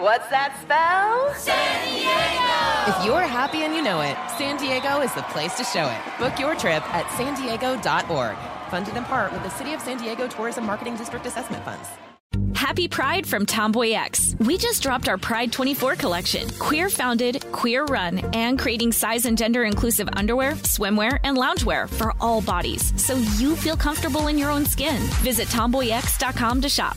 What's that spell? San Diego! If you're happy and you know it, San Diego is the place to show it. Book your trip at san diego.org. Funded in part with the City of San Diego Tourism Marketing District Assessment Funds. Happy Pride from Tomboy X. We just dropped our Pride 24 collection. Queer founded, queer run, and creating size and gender inclusive underwear, swimwear, and loungewear for all bodies so you feel comfortable in your own skin. Visit tomboyx.com to shop.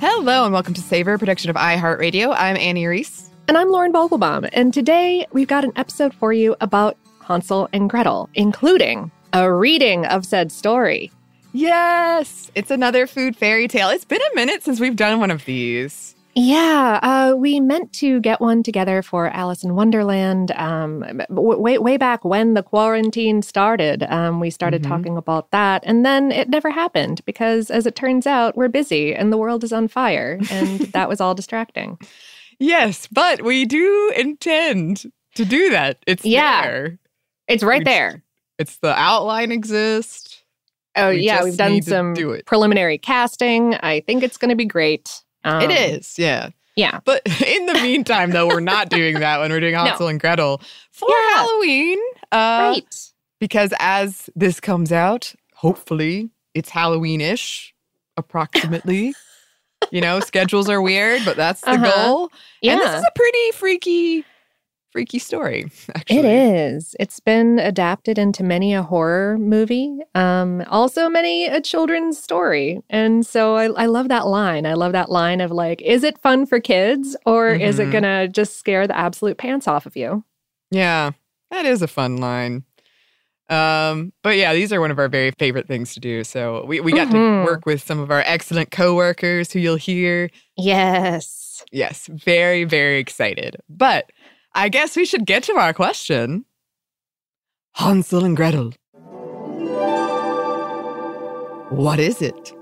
Hello, and welcome to Savor, a production of iHeartRadio. I'm Annie Reese. And I'm Lauren Vogelbaum. And today we've got an episode for you about Hansel and Gretel, including a reading of said story. Yes, it's another food fairy tale. It's been a minute since we've done one of these. Yeah, uh, we meant to get one together for Alice in Wonderland um, w- way way back when the quarantine started. Um, we started Mhm. talking about that, and then it never happened because, as it turns out, we're busy and the world is on fire, and that was all distracting. Yes, but we do intend to do that. It's Yeah. there. It's right We- there. It's the outline exists. Oh We yeah, we've done some do preliminary casting. I think it's going to be great. Um, it is, yeah. Yeah. But in the meantime, though, we're not doing that when we're doing Hansel and Gretel for Yeah. Halloween. Uh, right. Because as this comes out, hopefully it's Halloween ish, approximately. you know, schedules are weird, but that's the Uh-huh. goal. And this is a pretty freaky, freaky story, actually. It is. It's been adapted into many a horror movie, um, also many a children's story. And so I, I love that line. I love that line of like, is it fun for kids or is it Mhm. going to just scare the absolute pants off of you? Yeah, that is a fun line. Um, but yeah, these are one of our very favorite things to do. So we, we got Mhm. to work with some of our excellent coworkers who you'll hear. Yes. Yes, very, very excited. But I guess we should get to our question. Hansel and Gretel. What is it?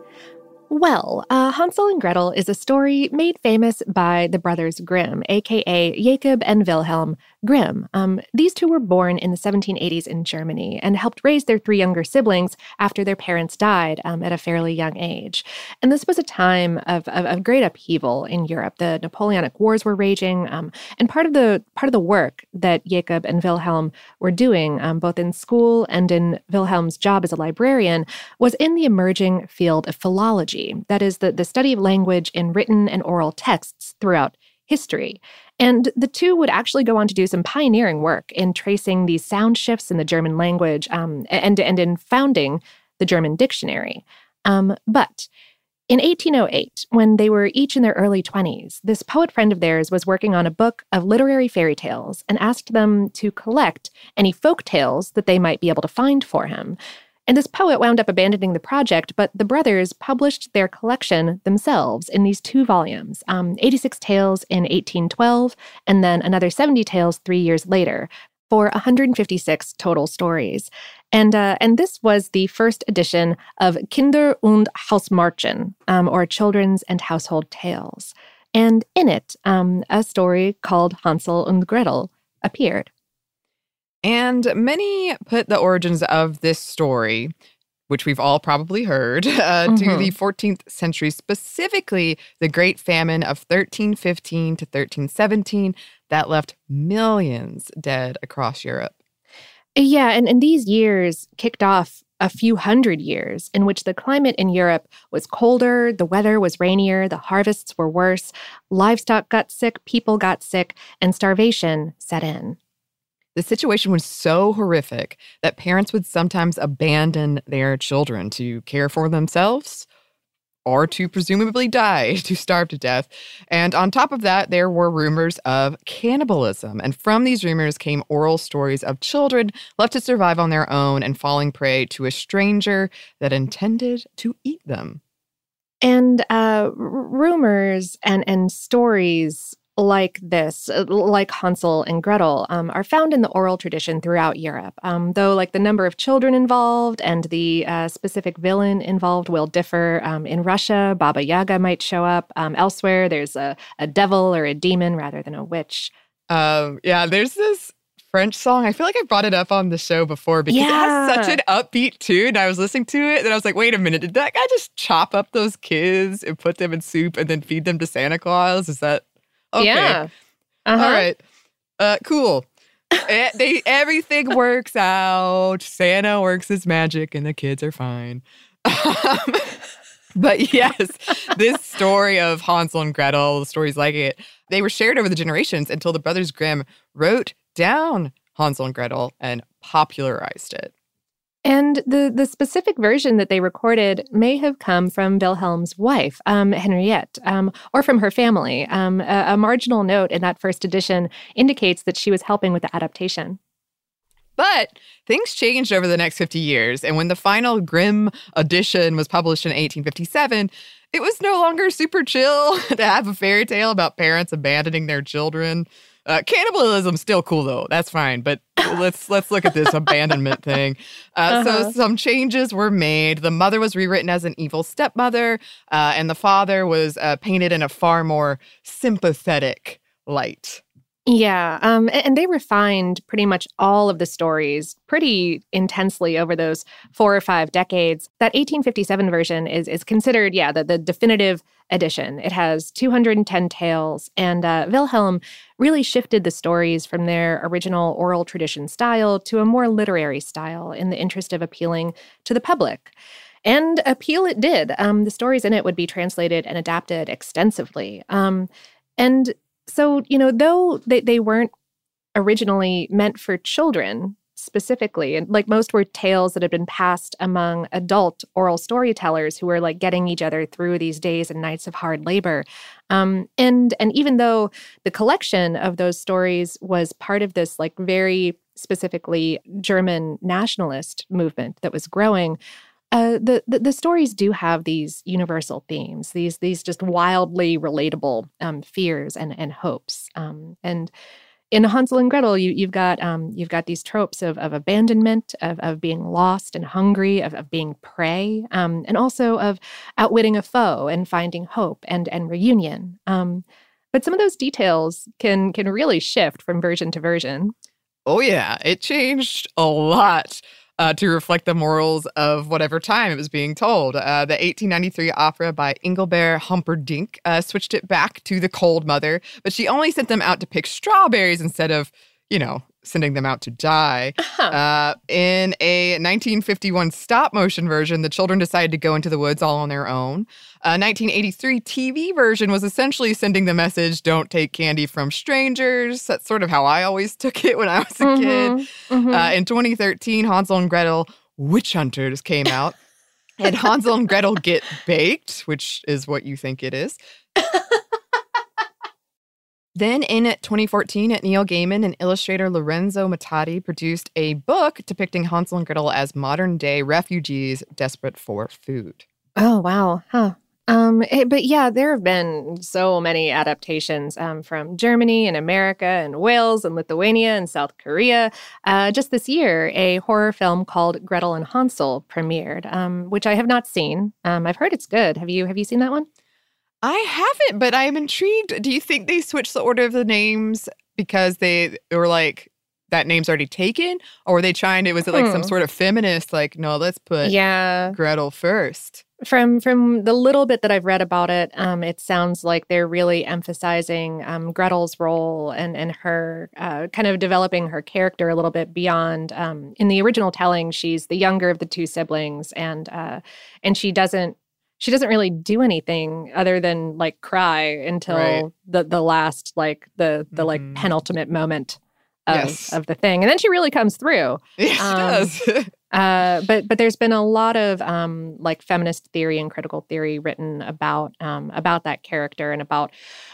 Well, uh, Hansel and Gretel is a story made famous by the brothers Grimm, aka Jacob and Wilhelm Grimm. Um, these two were born in the 1780s in Germany and helped raise their three younger siblings after their parents died um, at a fairly young age. And this was a time of, of, of great upheaval in Europe. The Napoleonic Wars were raging, um, and part of the part of the work that Jacob and Wilhelm were doing, um, both in school and in Wilhelm's job as a librarian, was in the emerging field of philology. That is, the, the study of language in written and oral texts throughout history. And the two would actually go on to do some pioneering work in tracing these sound shifts in the German language um, and, and in founding the German dictionary. Um, but in 1808, when they were each in their early 20s, this poet friend of theirs was working on a book of literary fairy tales and asked them to collect any folk tales that they might be able to find for him. And this poet wound up abandoning the project, but the brothers published their collection themselves in these two volumes um, 86 Tales in 1812, and then another 70 tales three years later. for 156 total stories. And, uh, and this was the first edition of Kinder- und Hausmärchen, um, or Children's and Household Tales. And in it, um, a story called Hansel and Gretel appeared. And many put the origins of this story, which we've all probably heard, uh, mm-hmm. to the 14th century, specifically the Great Famine of 1315 to 1317 that left millions dead across Europe. Yeah, and, and these years kicked off a few hundred years in which the climate in Europe was colder, the weather was rainier, the harvests were worse, livestock got sick, people got sick, and starvation set in. The situation was so horrific that parents would sometimes abandon their children to care for themselves or to presumably die, to starve to death. And on top of that, there were rumors of cannibalism. And from these rumors came oral stories of children left to survive on their own and falling prey to a stranger that intended to eat them. And uh, rumors and, and stories like this, uh, like Hansel and Gretel, um, are found in the oral tradition throughout Europe. Um, though, like the number of children involved and the uh, specific villain involved will differ. Um, in Russia, Baba Yaga might show up. Um, elsewhere, there's a, a devil or a demon rather than a witch. Um, yeah, there's this French song. I feel like I brought it up on the show before because yeah. it has such an upbeat tune. I was listening to it and I was like, wait a minute, did that guy just chop up those kids and put them in soup and then feed them to Santa Claus? Is that Okay. Yeah. Uh-huh. All right. Uh, cool. They everything works out. Santa works his magic, and the kids are fine. Um, but yes, this story of Hansel and Gretel, the stories like it, they were shared over the generations until the Brothers Grimm wrote down Hansel and Gretel and popularized it. And the, the specific version that they recorded may have come from Wilhelm's wife, um, Henriette, um, or from her family. Um, a, a marginal note in that first edition indicates that she was helping with the adaptation. But things changed over the next 50 years. And when the final Grimm edition was published in 1857, it was no longer super chill to have a fairy tale about parents abandoning their children. Uh, cannibalism's still cool though. That's fine. But let's let's look at this abandonment thing. Uh, uh-huh. So some changes were made. The mother was rewritten as an evil stepmother, uh, and the father was uh, painted in a far more sympathetic light. Yeah, um, and they refined pretty much all of the stories pretty intensely over those four or five decades. That 1857 version is is considered, yeah, the, the definitive edition. It has 210 tales, and uh, Wilhelm really shifted the stories from their original oral tradition style to a more literary style in the interest of appealing to the public. And appeal it did. Um, the stories in it would be translated and adapted extensively. Um, and so, you know, though they, they weren't originally meant for children specifically, and like most were tales that had been passed among adult oral storytellers who were like getting each other through these days and nights of hard labor. Um, and and even though the collection of those stories was part of this like very specifically German nationalist movement that was growing, uh, the, the, the stories do have these universal themes, these these just wildly relatable um, fears and and hopes. Um, and in Hansel and Gretel, you you've got um, you've got these tropes of of abandonment, of of being lost and hungry, of of being prey, um, and also of outwitting a foe and finding hope and and reunion. Um, but some of those details can can really shift from version to version. Oh yeah, it changed a lot uh, to reflect the morals of whatever time it was being told. Uh, the 1893 opera by Engelbert Humperdinck uh, switched it back to the cold mother, but she only sent them out to pick strawberries instead of, you know, sending them out to die. Uh-huh. Uh, in a 1951 stop motion version, the children decided to go into the woods all on their own. A 1983 TV version was essentially sending the message don't take candy from strangers. That's sort of how I always took it when I was a mm-hmm. kid. Mm-hmm. Uh, in 2013, Hansel and Gretel Witch Hunters came out. and Hansel and Gretel get baked, which is what you think it is. Then in 2014, Neil Gaiman and illustrator Lorenzo Mattotti produced a book depicting Hansel and Gretel as modern day refugees desperate for food. Oh, wow. Huh. Um, it, but yeah, there have been so many adaptations um, from Germany and America and Wales and Lithuania and South Korea. Uh, just this year, a horror film called Gretel and Hansel premiered, um, which I have not seen. Um, I've heard it's good. Have you? Have you seen that one? I haven't, but I'm intrigued. Do you think they switched the order of the names because they were like that name's already taken, or were they trying to? Was it like some Hmm. sort of feminist? Like, no, let's put Yeah. Gretel first. From from the little bit that I've read about it, um, it sounds like they're really emphasizing um, Gretel's role and and her uh, kind of developing her character a little bit beyond. Um, in the original telling, she's the younger of the two siblings, and uh, and she doesn't she doesn't really do anything other than like cry until Right. the the last like the the like Mhm. penultimate moment of Yes. of the thing, and then she really comes through. Yes, Um, it does. Uh, but but there's been a lot of um, like feminist theory and critical theory written about um, about that character and about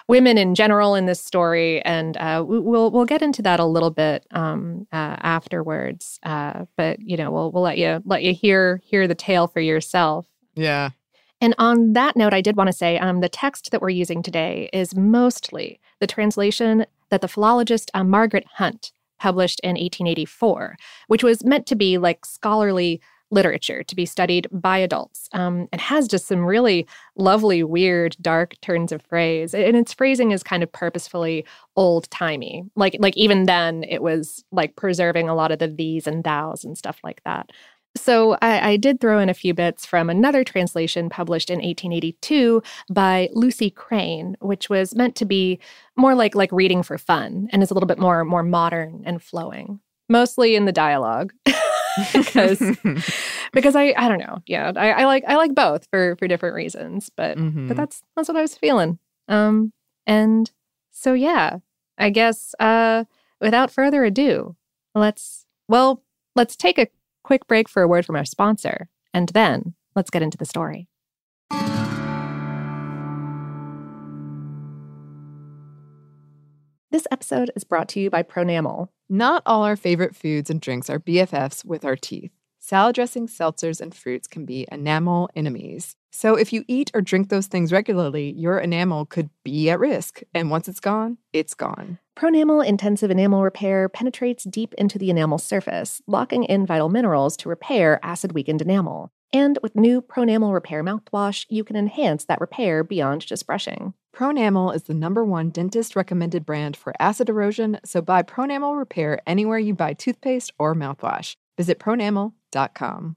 women in general in this story, and uh, we- we'll we'll get into that a little bit um, uh, afterwards. Uh, but you know we'll we'll let you let you hear hear the tale for yourself. yeah. And on that note, I did want to say um, the text that we're using today is mostly the translation that the philologist uh, Margaret Hunt published in 1884, which was meant to be like scholarly literature to be studied by adults um, and has just some really lovely, weird, dark turns of phrase. And its phrasing is kind of purposefully old timey. Like, like even then, it was like preserving a lot of the these and thous and stuff like that. So I, I did throw in a few bits from another translation published in 1882 by Lucy Crane, which was meant to be more like like reading for fun and is a little bit more more modern and flowing, mostly in the dialogue. because because I I don't know yeah I, I like I like both for for different reasons but Mhm. but that's that's what I was feeling um and so yeah I guess uh without further ado let's well let's take a quick break for a word from our sponsor and then let's get into the story This episode is brought to you by Pronamel. Not all our favorite foods and drinks are BFFs with our teeth. Salad dressings, seltzers, and fruits can be enamel enemies. So if you eat or drink those things regularly, your enamel could be at risk. And once it's gone, it's gone. Pronamel Intensive Enamel Repair penetrates deep into the enamel surface, locking in vital minerals to repair acid weakened enamel. And with new Pronamel Repair mouthwash, you can enhance that repair beyond just brushing. Pronamel is the number one dentist recommended brand for acid erosion, so buy Pronamel Repair anywhere you buy toothpaste or mouthwash. Visit pronamel.com.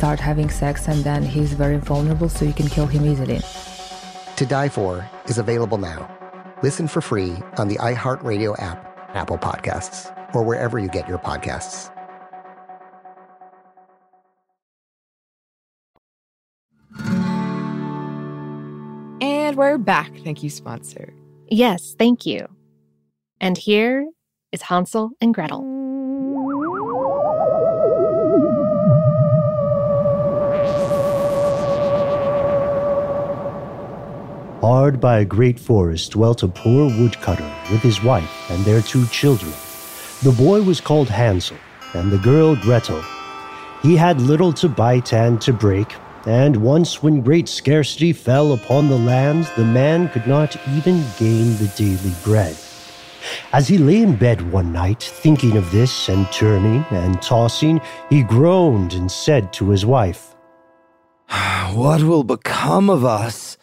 start having sex, and then he's very vulnerable, so you can kill him easily. To Die For is available now. Listen for free on the iHeartRadio app, Apple Podcasts, or wherever you get your podcasts. And we're back. Thank you, sponsor. Yes, thank you. And here is Hansel and Gretel. Hard by a great forest dwelt a poor woodcutter with his wife and their two children. The boy was called Hansel, and the girl Gretel. He had little to bite and to break, and once when great scarcity fell upon the land, the man could not even gain the daily bread. As he lay in bed one night, thinking of this and turning and tossing, he groaned and said to his wife, ah, What will become of us?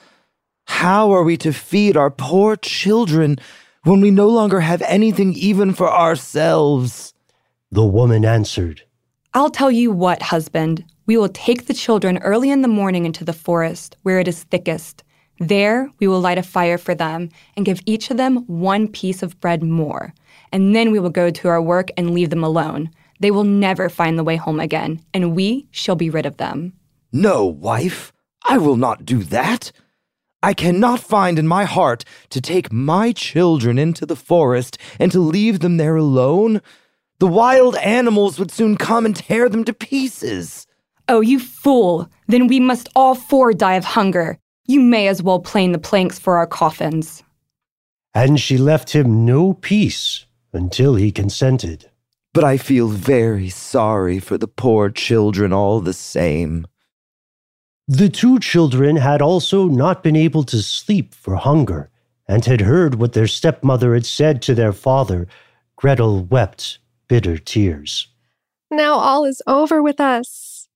How are we to feed our poor children when we no longer have anything even for ourselves? The woman answered, I'll tell you what, husband. We will take the children early in the morning into the forest, where it is thickest. There we will light a fire for them and give each of them one piece of bread more. And then we will go to our work and leave them alone. They will never find the way home again, and we shall be rid of them. No, wife, I will not do that. I cannot find in my heart to take my children into the forest and to leave them there alone. The wild animals would soon come and tear them to pieces. Oh, you fool! Then we must all four die of hunger. You may as well plane the planks for our coffins. And she left him no peace until he consented. But I feel very sorry for the poor children all the same. The two children had also not been able to sleep for hunger, and had heard what their stepmother had said to their father. Gretel wept bitter tears. Now all is over with us.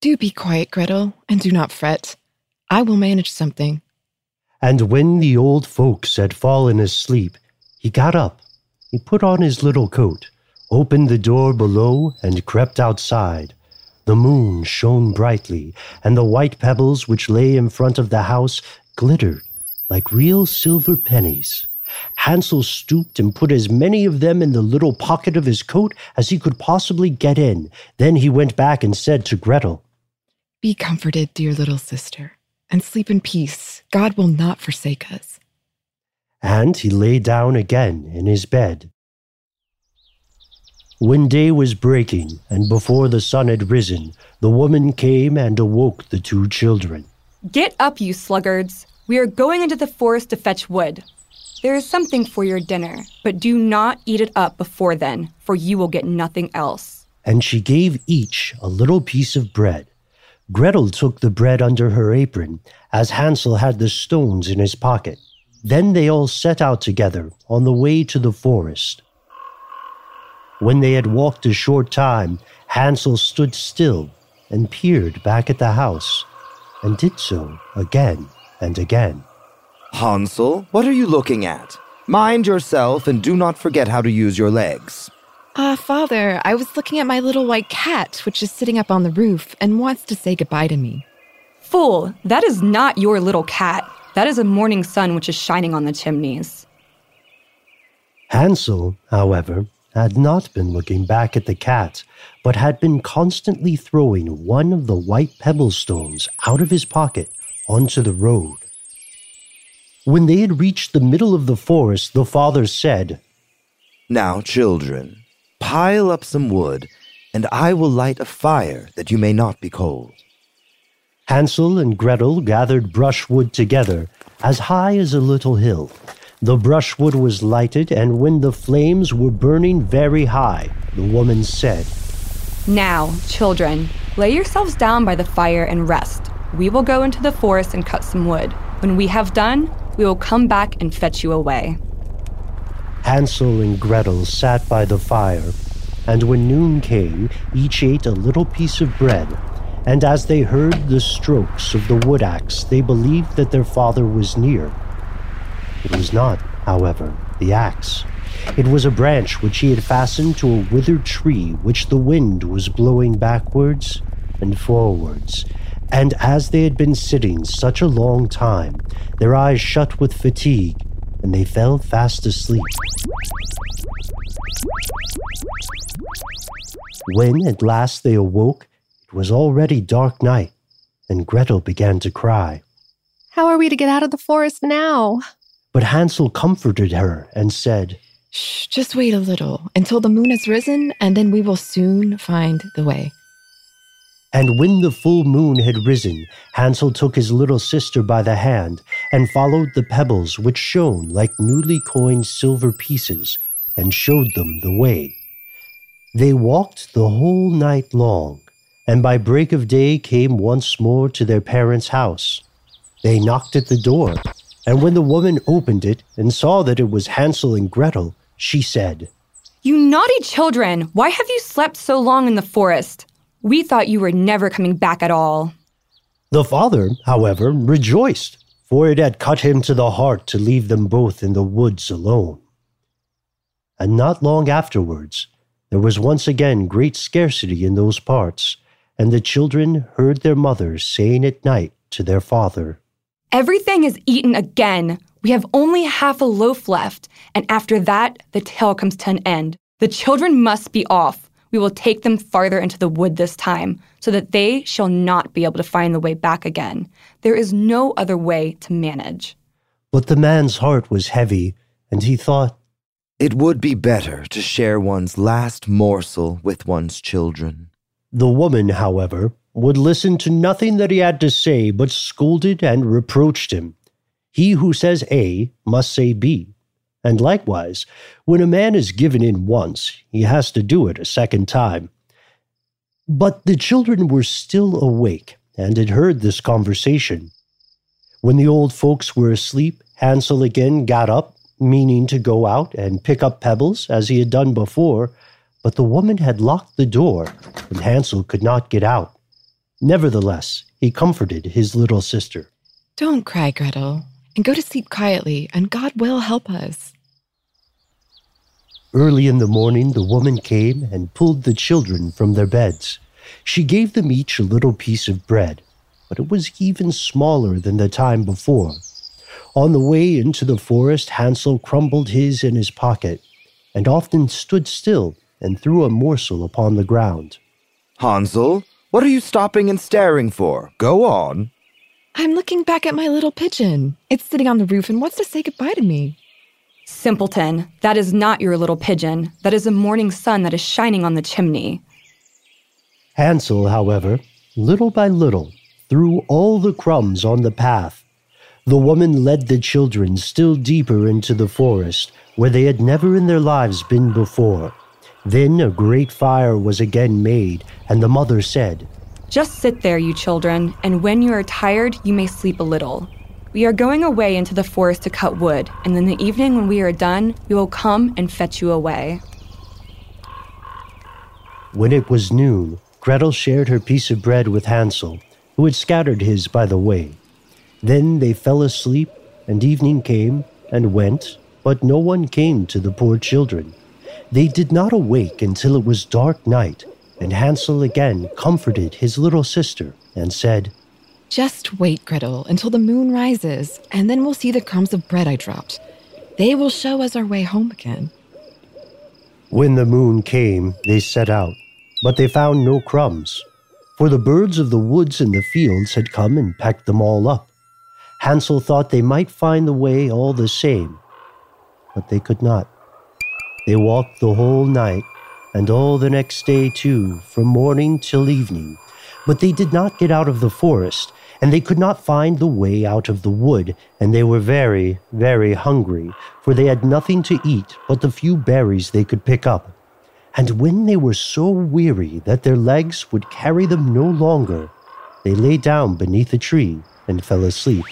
Do be quiet, Gretel, and do not fret. I will manage something. And when the old folks had fallen asleep, he got up. He put on his little coat, opened the door below, and crept outside. The moon shone brightly, and the white pebbles which lay in front of the house glittered like real silver pennies. Hansel stooped and put as many of them in the little pocket of his coat as he could possibly get in. Then he went back and said to Gretel, Be comforted, dear little sister, and sleep in peace. God will not forsake us. And he lay down again in his bed. When day was breaking, and before the sun had risen, the woman came and awoke the two children. Get up, you sluggards! We are going into the forest to fetch wood. There is something for your dinner, but do not eat it up before then, for you will get nothing else. And she gave each a little piece of bread. Gretel took the bread under her apron, as Hansel had the stones in his pocket. Then they all set out together on the way to the forest. When they had walked a short time, Hansel stood still and peered back at the house, and did so again and again. Hansel, what are you looking at? Mind yourself and do not forget how to use your legs. Ah, uh, father, I was looking at my little white cat, which is sitting up on the roof and wants to say goodbye to me. Fool, that is not your little cat. That is a morning sun which is shining on the chimneys. Hansel, however, had not been looking back at the cat, but had been constantly throwing one of the white pebble stones out of his pocket onto the road. When they had reached the middle of the forest, the father said, Now, children, pile up some wood, and I will light a fire that you may not be cold. Hansel and Gretel gathered brushwood together as high as a little hill. The brushwood was lighted, and when the flames were burning very high, the woman said, Now, children, lay yourselves down by the fire and rest. We will go into the forest and cut some wood. When we have done, we will come back and fetch you away. Hansel and Gretel sat by the fire, and when noon came, each ate a little piece of bread. And as they heard the strokes of the wood axe, they believed that their father was near. It was not, however, the axe. It was a branch which he had fastened to a withered tree which the wind was blowing backwards and forwards, And as they had been sitting such a long time, their eyes shut with fatigue, and they fell fast asleep. When at last they awoke, it was already dark night, and Gretel began to cry. How are we to get out of the forest now? But Hansel comforted her and said, Shh, just wait a little until the moon has risen, and then we will soon find the way. And when the full moon had risen, Hansel took his little sister by the hand and followed the pebbles which shone like newly coined silver pieces and showed them the way. They walked the whole night long, and by break of day came once more to their parents' house. They knocked at the door, and when the woman opened it and saw that it was Hansel and Gretel, she said, You naughty children, why have you slept so long in the forest? We thought you were never coming back at all. The father, however, rejoiced, for it had cut him to the heart to leave them both in the woods alone. And not long afterwards, there was once again great scarcity in those parts, and the children heard their mother saying at night to their father, Everything is eaten again. We have only half a loaf left, and after that, the tale comes to an end. The children must be off. We will take them farther into the wood this time, so that they shall not be able to find the way back again. There is no other way to manage. But the man's heart was heavy, and he thought, It would be better to share one's last morsel with one's children. The woman, however, would listen to nothing that he had to say, but scolded and reproached him. He who says A must say B. And likewise, when a man is given in once, he has to do it a second time. But the children were still awake and had heard this conversation. When the old folks were asleep, Hansel again got up, meaning to go out and pick up pebbles as he had done before, but the woman had locked the door, and Hansel could not get out. Nevertheless, he comforted his little sister. Don't cry, Gretel, and go to sleep quietly, and God will help us. Early in the morning, the woman came and pulled the children from their beds. She gave them each a little piece of bread, but it was even smaller than the time before. On the way into the forest, Hansel crumbled his in his pocket, and often stood still and threw a morsel upon the ground. Hansel, what are you stopping and staring for? Go on. I'm looking back at my little pigeon. It's sitting on the roof and wants to say goodbye to me. Simpleton, that is not your little pigeon. That is a morning sun that is shining on the chimney. Hansel, however, little by little, threw all the crumbs on the path. The woman led the children still deeper into the forest, where they had never in their lives been before. Then a great fire was again made, and the mother said, Just sit there, you children, and when you are tired, you may sleep a little. We are going away into the forest to cut wood, and in the evening when we are done, we will come and fetch you away. When it was noon, Gretel shared her piece of bread with Hansel, who had scattered his by the way. Then they fell asleep, and evening came and went, but no one came to the poor children. They did not awake until it was dark night, and Hansel again comforted his little sister and said, Just wait, Gretel, until the moon rises, and then we'll see the crumbs of bread I dropped. They will show us our way home again. When the moon came, they set out, but they found no crumbs, for the birds of the woods and the fields had come and pecked them all up. Hansel thought they might find the way all the same, but they could not. They walked the whole night, and all the next day too, from morning till evening, but they did not get out of the forest, and they could not find the way out of the wood, and they were very, very hungry, for they had nothing to eat but the few berries they could pick up. And when they were so weary that their legs would carry them no longer, they lay down beneath a tree and fell asleep.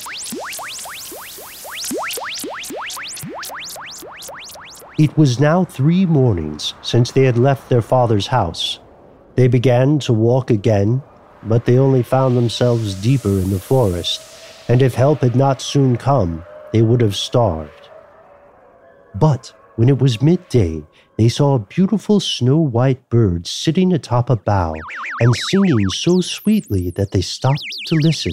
It was now three mornings since they had left their father's house. They began to walk again, but they only found themselves deeper in the forest, and if help had not soon come, they would have starved. But When it was midday, they saw a beautiful snow white bird sitting atop a bough and singing so sweetly that they stopped to listen.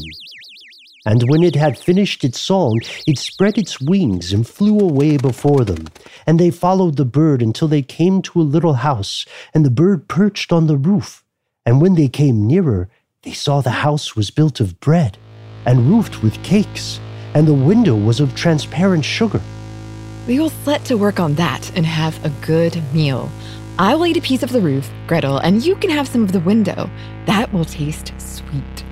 And when it had finished its song, it spread its wings and flew away before them. And they followed the bird until they came to a little house, and the bird perched on the roof. And when they came nearer, they saw the house was built of bread and roofed with cakes, and the window was of transparent sugar. We will set to work on that and have a good meal. I will eat a piece of the roof, Gretel, and you can have some of the window. That will taste sweet.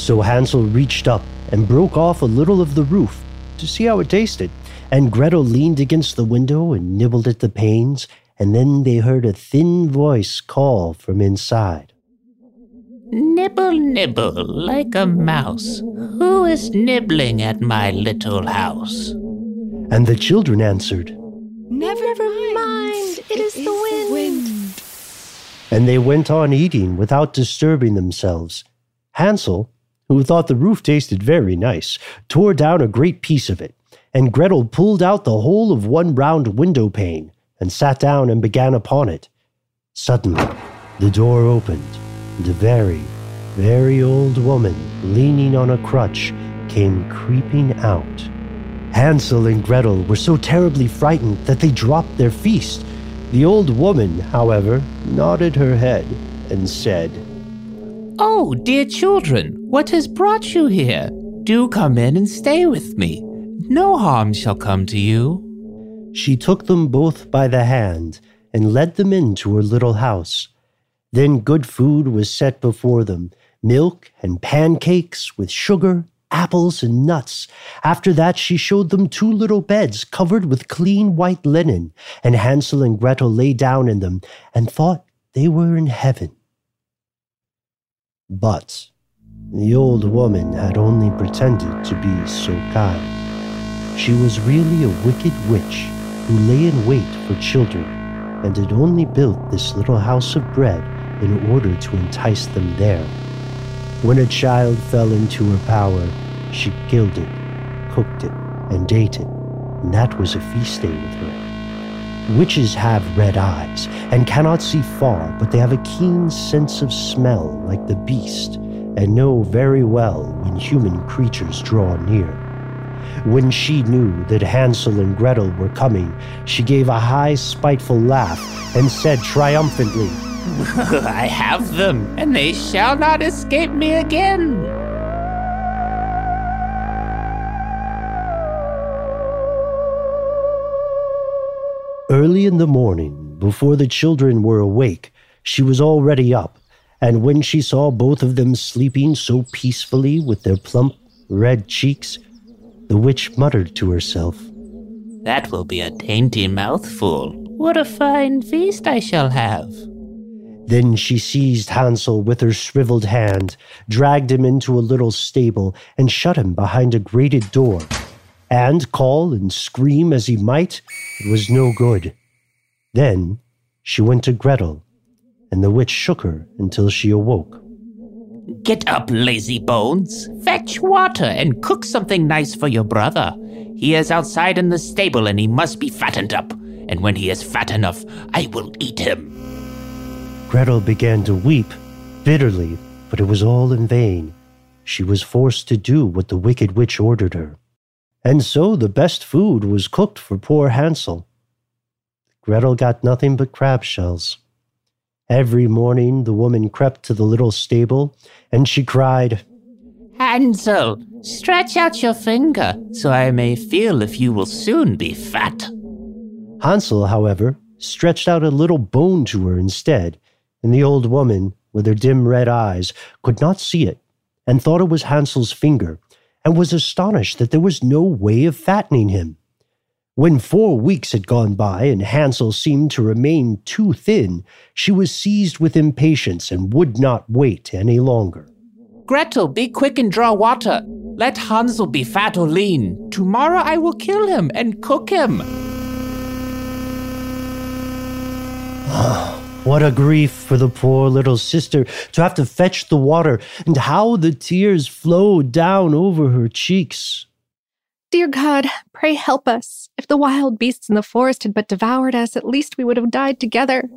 So Hansel reached up and broke off a little of the roof to see how it tasted. And Gretel leaned against the window and nibbled at the panes, and then they heard a thin voice call from inside. Nibble, nibble, like a mouse. Who is nibbling at my little house? And the children answered, Never, Never mind. It, it is, is, the wind. wind. And they went on eating without disturbing themselves. Hansel, who thought the roof tasted very nice, tore down a great piece of it, and Gretel pulled out the whole of one round window pane and sat down and began upon it. Suddenly, the door opened, and a very, very old woman, leaning on a crutch, came creeping out. Hansel and Gretel were so terribly frightened that they dropped their feast. The old woman, however, nodded her head and said, Oh, dear children, what has brought you here? Do come in and stay with me. No harm shall come to you. She took them both by the hand and led them into her little house. Then good food was set before them milk and pancakes with sugar apples, and nuts. After that, she showed them two little beds covered with clean white linen, and Hansel and Gretel lay down in them and thought they were in heaven. But the old woman had only pretended to be so kind. She was really a wicked witch who lay in wait for children and had only built this little house of bread in order to entice them there. When a child fell into her power, she killed it, cooked it, and ate it, and that was a feast day with her. Witches have red eyes and cannot see far, but they have a keen sense of smell like the beast and know very well when human creatures draw near. When she knew that Hansel and Gretel were coming, she gave a high, spiteful laugh and said triumphantly, I have them, and they shall not escape me again. Early in the morning, before the children were awake, she was already up, and when she saw both of them sleeping so peacefully with their plump, red cheeks, the witch muttered to herself, That will be a dainty mouthful. What a fine feast I shall have. Then she seized Hansel with her shriveled hand, dragged him into a little stable, and shut him behind a grated door. And call and scream as he might, it was no good. Then she went to Gretel, and the witch shook her until she awoke. Get up, lazy bones. Fetch water and cook something nice for your brother. He is outside in the stable and he must be fattened up. And when he is fat enough, I will eat him. Gretel began to weep bitterly, but it was all in vain. She was forced to do what the wicked witch ordered her. And so the best food was cooked for poor Hansel. Gretel got nothing but crab shells. Every morning the woman crept to the little stable and she cried, Hansel, stretch out your finger so I may feel if you will soon be fat. Hansel, however, stretched out a little bone to her instead, and the old woman, with her dim red eyes, could not see it, and thought it was Hansel's finger, and was astonished that there was no way of fattening him. When four weeks had gone by and Hansel seemed to remain too thin, she was seized with impatience and would not wait any longer. Gretel, be quick and draw water. Let Hansel be fat or lean. Tomorrow I will kill him and cook him. What a grief for the poor little sister to have to fetch the water, and how the tears flowed down over her cheeks. Dear God, Pray help us. If the wild beasts in the forest had but devoured us, at least we would have died together.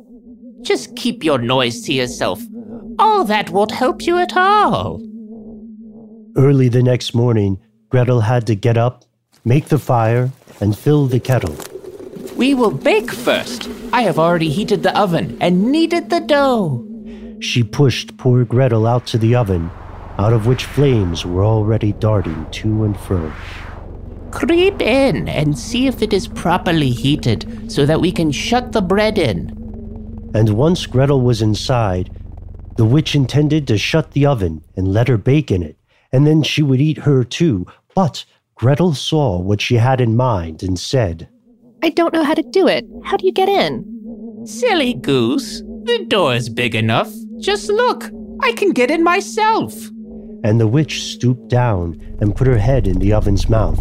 Just keep your noise to yourself. All that won't help you at all. Early the next morning, Gretel had to get up, make the fire, and fill the kettle. We will bake first. I have already heated the oven and kneaded the dough. She pushed poor Gretel out to the oven, out of which flames were already darting to and fro. Creep in and see if it is properly heated so that we can shut the bread in. And once Gretel was inside, the witch intended to shut the oven and let her bake in it, and then she would eat her too. But Gretel saw what she had in mind and said, I don't know how to do it. How do you get in? Silly goose. The door is big enough. Just look. I can get in myself. And the witch stooped down and put her head in the oven's mouth.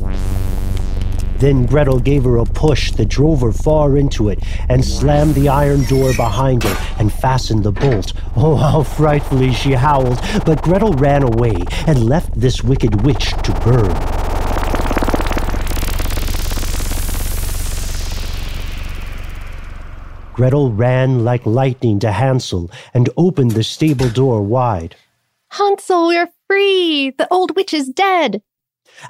Then Gretel gave her a push that drove her far into it and slammed the iron door behind her and fastened the bolt. Oh, how frightfully she howled! But Gretel ran away and left this wicked witch to burn. Gretel ran like lightning to Hansel and opened the stable door wide. Hansel, we're free! The old witch is dead!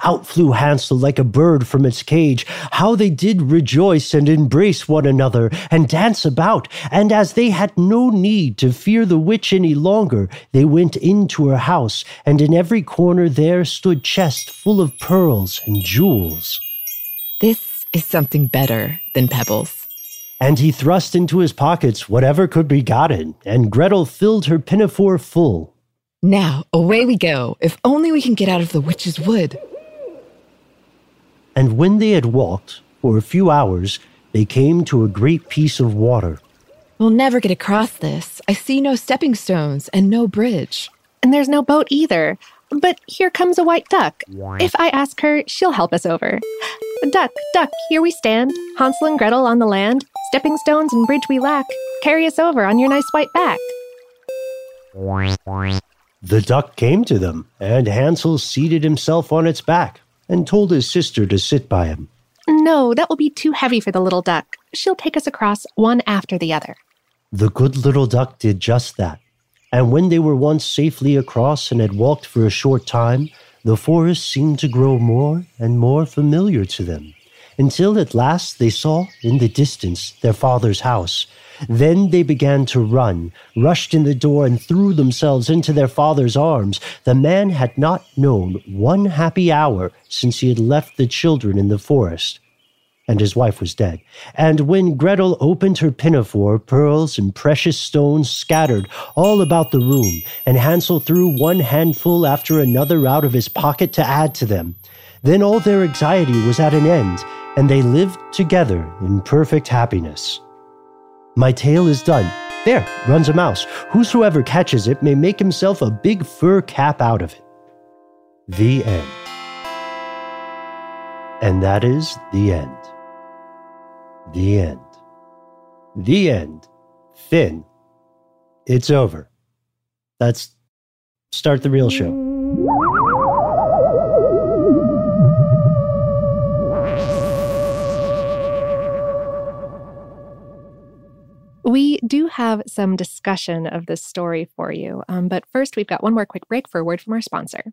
Out flew Hansel like a bird from its cage. How they did rejoice and embrace one another and dance about. And as they had no need to fear the witch any longer, they went into her house, and in every corner there stood chests full of pearls and jewels. This is something better than pebbles. And he thrust into his pockets whatever could be gotten, and Gretel filled her pinafore full. Now, away we go, if only we can get out of the witch's wood. And when they had walked for a few hours, they came to a great piece of water. We'll never get across this. I see no stepping stones and no bridge. And there's no boat either. But here comes a white duck. If I ask her, she'll help us over. Duck, duck, here we stand. Hansel and Gretel on the land. Stepping stones and bridge we lack. Carry us over on your nice white back. The duck came to them, and Hansel seated himself on its back and told his sister to sit by him. No, that will be too heavy for the little duck. She'll take us across one after the other. The good little duck did just that. And when they were once safely across and had walked for a short time, the forest seemed to grow more and more familiar to them, until at last they saw in the distance their father's house. Then they began to run, rushed in the door, and threw themselves into their father's arms. The man had not known one happy hour since he had left the children in the forest and his wife was dead. And when Gretel opened her pinafore, pearls and precious stones scattered all about the room, and Hansel threw one handful after another out of his pocket to add to them. Then all their anxiety was at an end, and they lived together in perfect happiness. My tale is done. There runs a mouse. Whosoever catches it may make himself a big fur cap out of it. The end. And that is the end. The end. The end. Fin. It's over. Let's start the real show. We do have some discussion of this story for you, um, but first we've got one more quick break for a word from our sponsor.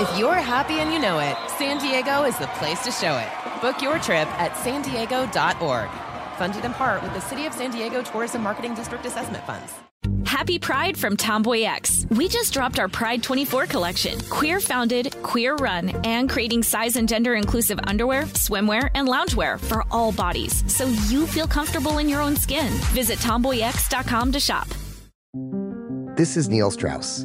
If you're happy and you know it, San Diego is the place to show it. Book your trip at san diego.org. Funded in part with the City of San Diego Tourism Marketing District Assessment Funds. Happy Pride from Tomboy X. We just dropped our Pride 24 collection. Queer founded, queer run, and creating size and gender inclusive underwear, swimwear, and loungewear for all bodies so you feel comfortable in your own skin. Visit tomboyx.com to shop. This is Neil Strauss,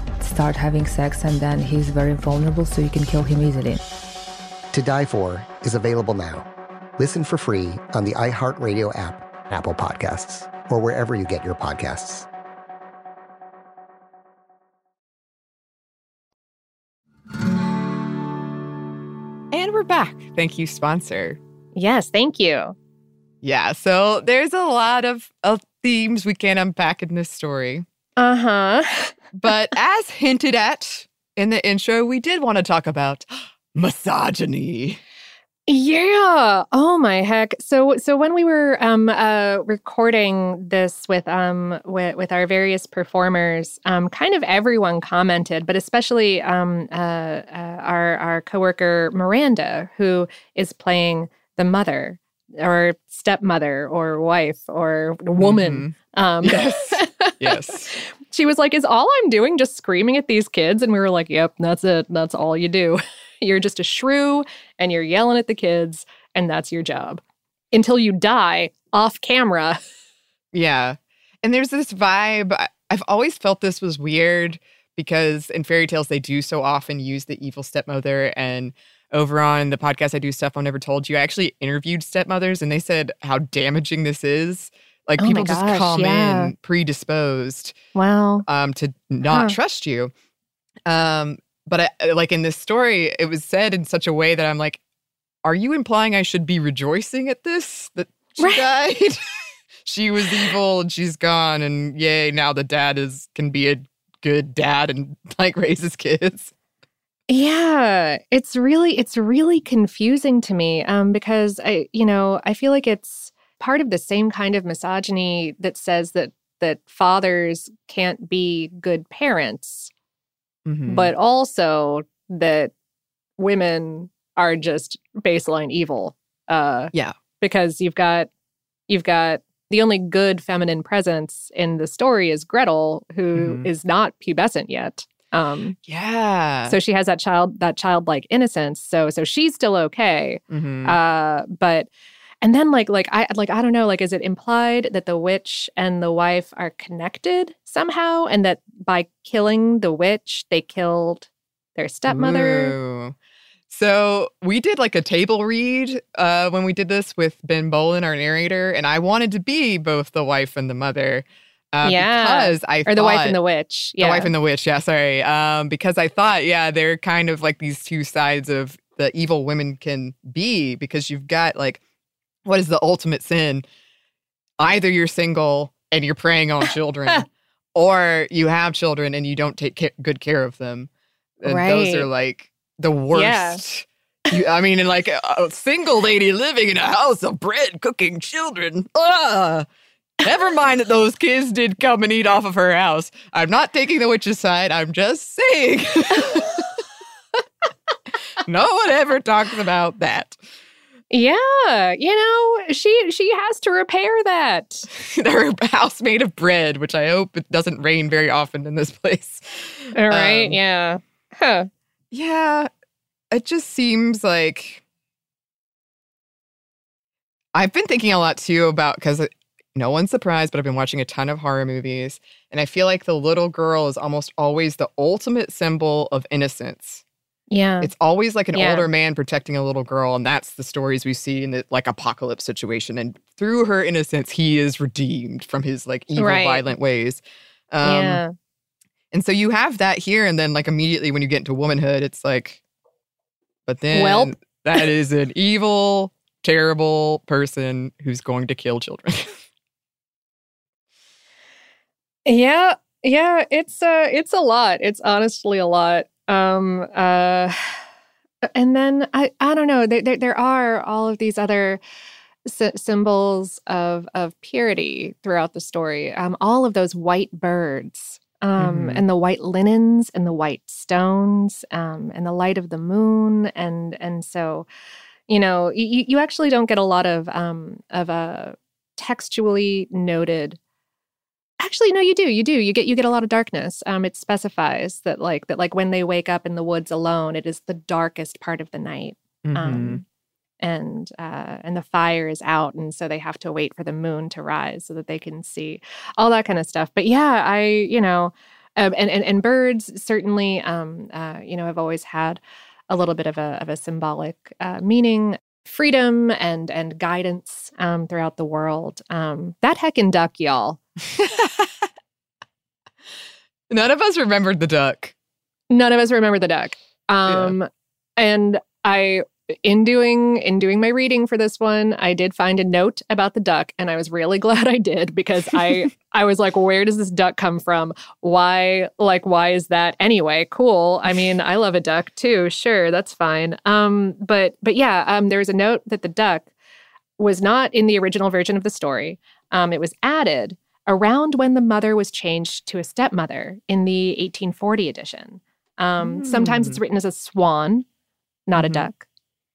start having sex, and then he's very vulnerable, so you can kill him easily. To Die For is available now. Listen for free on the iHeartRadio app, Apple Podcasts, or wherever you get your podcasts. And we're back. Thank you, sponsor. Yes, thank you. Yeah, so there's a lot of, of themes we can unpack in this story. Uh huh. But as hinted at in the intro, we did want to talk about misogyny. Yeah. Oh my heck. So so when we were um uh recording this with um with with our various performers, um kind of everyone commented, but especially um uh, uh our our coworker Miranda who is playing the mother or stepmother or wife or woman. Um Yes. yes. She was like, Is all I'm doing just screaming at these kids? And we were like, Yep, that's it. That's all you do. you're just a shrew and you're yelling at the kids, and that's your job until you die off camera. Yeah. And there's this vibe. I've always felt this was weird because in fairy tales, they do so often use the evil stepmother. And over on the podcast I do stuff I never told you, I actually interviewed stepmothers and they said how damaging this is. Like Oh people just gosh, come yeah. in predisposed Wow. um, to not Huh. trust you. Um, but I, like in this story, it was said in such a way that I'm like, are you implying I should be rejoicing at this that she died? she was evil and she's gone, and yay! Now the dad is can be a good dad and like raise his kids. Yeah, it's really it's really confusing to me um because I you know, I feel like it's part of the same kind of misogyny that says that that fathers can't be good parents, Mhm. but also that women are just baseline evil. Uh yeah. because you've got you've got the only good feminine presence in the story is Gretel who is Mhm. not pubescent yet. Um Yeah. so she has that child that childlike innocence so so she's still okay Mhm. uh but and then like like i like i don't know like is it implied that the witch and the wife are connected somehow and that by killing the witch they killed their stepmother Ooh. So we did like a table read uh, when we did this with Ben Bowlin, our narrator, and I wanted to be both the wife and the mother. Uh, Yeah. because I or the wife and the witch Yeah, The wife and the witch, yeah, sorry. Um, because I thought, yeah, they're kind of like these two sides of the evil women can be because you've got like what is the ultimate sin? Either you're single and you're preying on children, or you have children and you don't take good care of them. And those are like the worst. Yeah. You, I mean, and like a, a single lady living in a house of bread, cooking children. Ah, never mind that those kids did come and eat off of her house. I'm not taking the witch's side. I'm just saying. no one ever talks about that. Yeah you know she she has to repair that Her house made of bread, which I hope it doesn't rain very often in this place. all right Um, yeah huh Yeah, it just seems like I've been thinking a lot too about because no one's surprised, but I've been watching a ton of horror movies, and I feel like the little girl is almost always the ultimate symbol of innocence. Yeah. It's always like an Yeah. older man protecting a little girl, and that's the stories we see in the like apocalypse situation. And through her innocence, he is redeemed from his like evil, Right. violent ways. Um, yeah. And so you have that here, and then like immediately when you get into womanhood, it's like, but then Welp. that is an evil, terrible person who's going to kill children. Yeah, yeah, it's uh it's a lot. It's honestly a lot. Um uh and then I I don't know, there there, there are all of these other sy- symbols of of purity throughout the story. Um all of those white birds. Um, Mhm. and the white linens and the white stones um, and the light of the moon and and so you know you, you actually don't get a lot of um, of a textually noted Actually, no, you do. You do. You get you get a lot of darkness. Um, it specifies that like that like when they wake up in the woods alone, it is the darkest part of the night. Mm-hmm. Um, and uh, and the fire is out, and so they have to wait for the moon to rise so that they can see all that kind of stuff. But yeah, I you know, um, and, and and birds certainly um, uh, you know have always had a little bit of a of a symbolic uh, meaning freedom and and guidance um, throughout the world. Um, that heckin' duck, y'all. None of us remembered the duck. None of us remember the duck. Um, and I in doing in doing my reading for this one, I did find a note about the duck, and I was really glad I did because I I was like, where does this duck come from? Why like why is that anyway? Cool. I mean, I love a duck too. Sure, that's fine. Um, but but yeah, um, there was a note that the duck was not in the original version of the story. Um, it was added around when the mother was changed to a stepmother in the 1840 edition. Um, Sometimes it's Mm. written as a swan, not Mhm. a duck.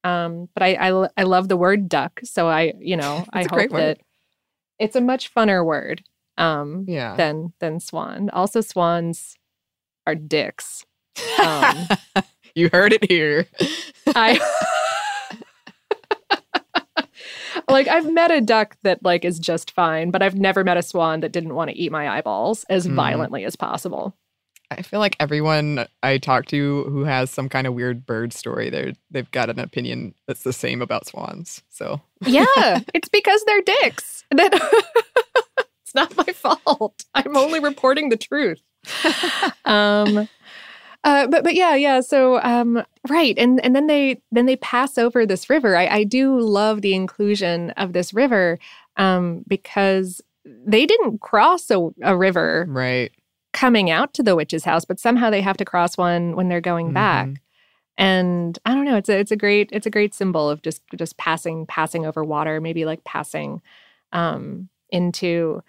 Um, but I, I I love the word duck, so I you know I hope that it's a much funner word um, Yeah. than than swan. Also, swans are dicks. Um, you heard it here. I like I've met a duck that like is just fine, but I've never met a swan that didn't want to eat my eyeballs as Mm. violently as possible. I feel like everyone I talk to who has some kind of weird bird story, they're they've got an opinion that's the same about swans. So Yeah, it's because they're dicks. It's not my fault. I'm only reporting the truth. um uh, but but yeah yeah so um right and and then they then they pass over this river. I, I do love the inclusion of this river um because they didn't cross a, a river right. coming out to the witch's house but somehow they have to cross one when they're going back. And i don't know it's a it's a great it's a great symbol of just just passing passing over water maybe like passing um into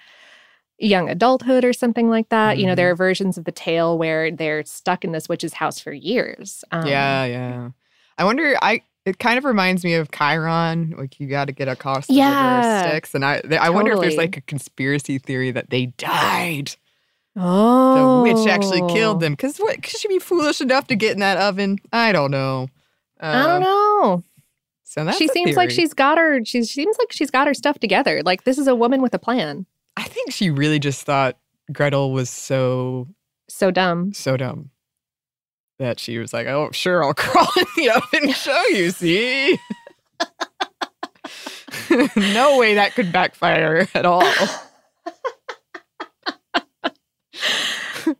young adulthood or something like that you know there are versions of the tale where they're stuck in this witch's house for years um, yeah, yeah. I wonder. I it kind of reminds me of Chiron. Like you got to get across the Yeah. river Styx, and I I wonder if there's like a conspiracy theory that they died. oh The witch actually killed them because what? Could she be foolish enough to get in that oven? I don't know. i don't Um, know So that's she a seems like she's got her she seems like she's got her stuff together like this is a woman with a plan I think she really just thought Gretel was so so dumb so dumb that she was like, "Oh, sure, I'll crawl in the oven and show you." See, no way that could backfire at all.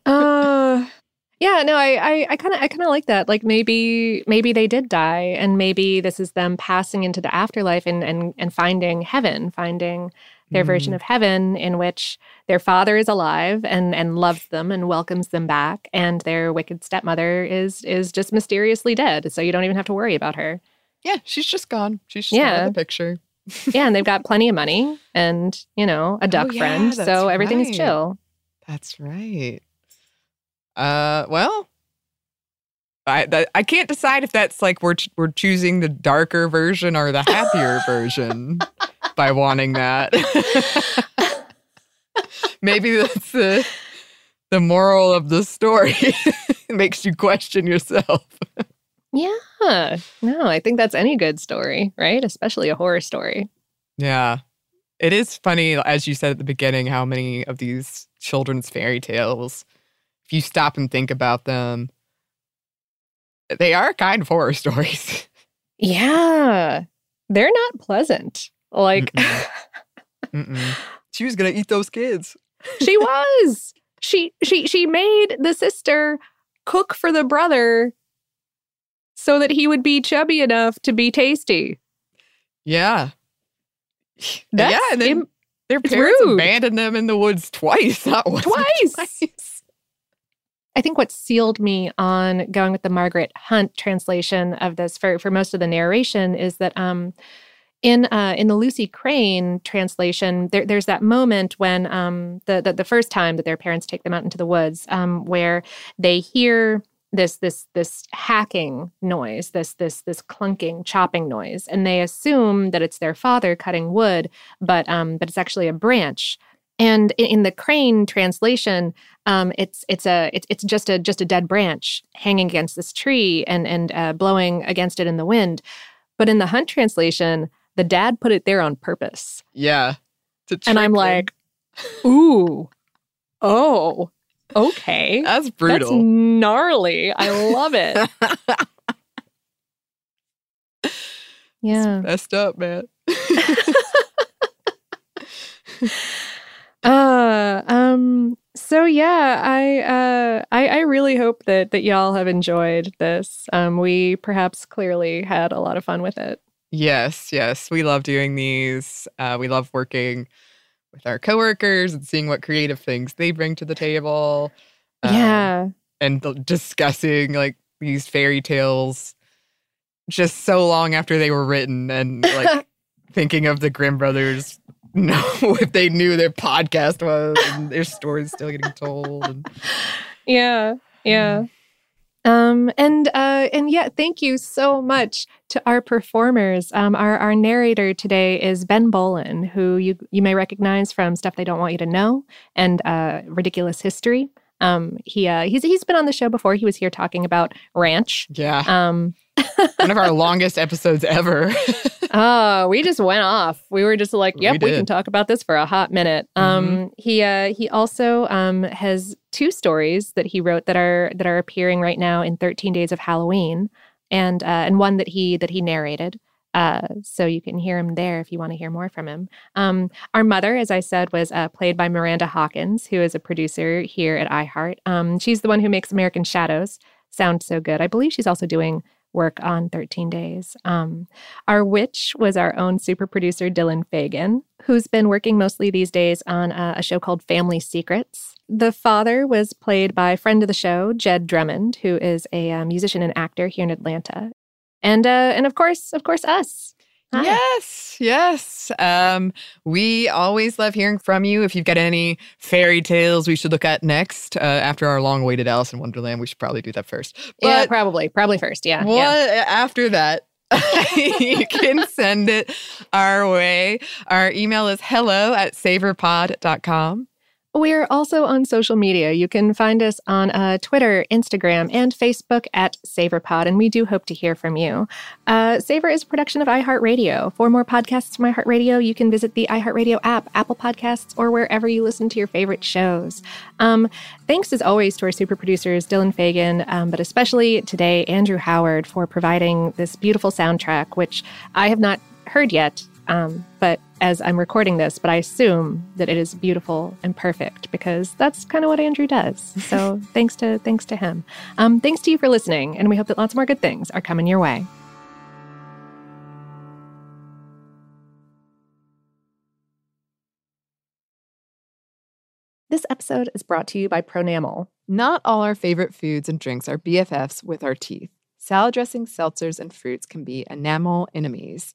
uh yeah no i i kind of i kind of like that like maybe maybe they did die and maybe this is them passing into the afterlife and and and finding heaven finding their version Mm. of heaven in which their father is alive and and loves them and welcomes them back and their wicked stepmother is is just mysteriously dead so you don't even have to worry about her Yeah, she's just gone. She's just out Yeah. of the picture. yeah and they've got plenty of money and you know a duck Oh, yeah, friend so everything is chill That's right. Uh, well, I I can't decide if that's like we're we're choosing the darker version or the happier version by wanting that. Maybe that's the the moral of the story. it makes you question yourself. Yeah. No, I think that's any good story, right? Especially a horror story. Yeah. It is funny, as you said at the beginning, how many of these children's fairy tales, if you stop and think about them, they are kind of horror stories. Yeah. They're not pleasant. Like, Mm-mm. Mm-mm. She was to eat those kids. she was. She she she made the sister cook for the brother so that he would be chubby enough to be tasty. Yeah. That's yeah, and then im- their parents rude. abandoned them in the woods twice. Not once, Twice. twice. I think what sealed me on going with the Margaret Hunt translation of this for, for most of the narration is that um, in uh, in the Lucy Crane translation, there, there's that moment when um, the, the the first time that their parents take them out into the woods, um, where they hear this this this hacking noise, this this this clunking, chopping noise, and they assume that it's their father cutting wood, but um, but it's actually a branch. And in, in the Crane translation, um, it's it's a it's, it's just a just a dead branch hanging against this tree and and uh, blowing against it in the wind. But in the Hunt translation, the dad put it there on purpose, Yeah. And I'm them. like, ooh, oh, okay, that's brutal. That's gnarly. I love it. yeah. messed up, man. Uh, um, so yeah, I, uh, I, I really hope that, that y'all have enjoyed this. Um, we perhaps clearly had a lot of fun with it. Yes, yes. We love doing these. Uh, we love working with our coworkers and seeing what creative things they bring to the table. um, yeah. And th- discussing like these fairy tales just so long after they were written and like thinking of the Grimm brothers know if they knew their podcast was and their stories still getting told. And, Yeah. Yeah. Um, and uh, and yeah, thank you so much to our performers. Um, our our narrator today is Ben Bowlin, who you you may recognize from stuff they don't want you to know and uh, ridiculous history. Um, he uh, he's he's been on the show before. He was here talking about ranch. yeah. Um, One of our longest episodes ever. Oh, we just went off. We were just like, yep, we, did. can talk about this for a hot minute. Um, he uh, he also um, has two stories that he wrote that are that are appearing right now in 13 Days of Halloween, and uh, and one that he that he narrated. Uh, so you can hear him there if you want to hear more from him. Um, our mother, as I said, was uh, played by Miranda Hawkins, who is a producer here at iHeart. Um, she's the one who makes American Shadows sound so good. I believe she's also doing work on 13 Days. Um, our witch was our own super producer, Dylan Fagan, who's been working mostly these days on uh, a show called Family Secrets. The father was played by friend of the show, Jed Drummond, who is a uh, musician and actor here in Atlanta. And uh, and of course, of course, us. Hi. Yes, yes. Um, we always love hearing from you. If you've got any fairy tales we should look at next, uh, after our long-awaited Alice in Wonderland, we should probably do that first. yeah, probably, probably first. Yeah, what yeah. after that? you can send it our way. Our email is hello at savorpod.com. We're also on social media. You can find us on uh, Twitter, Instagram, and Facebook at SavorPod, and we do hope to hear from you. Uh, Savor is a production of iHeartRadio. For more podcasts from iHeartRadio, you can visit the iHeartRadio app, Apple Podcasts, or wherever you listen to your favorite shows. Um, thanks as always to our super producers, Dylan Fagan, um, but especially today, Andrew Howard, for providing this beautiful soundtrack, which I have not heard yet. Um, but as I'm recording this, but I assume that it is beautiful and perfect because that's kind of what Andrew does. So thanks to thanks to him. Um, thanks to you for listening, and we hope that lots more good things are coming your way. This episode is brought to you by Pronamel. Not all our favorite foods and drinks are BFFs with our teeth. Salad dressings, seltzers, and fruits can be enamel enemies.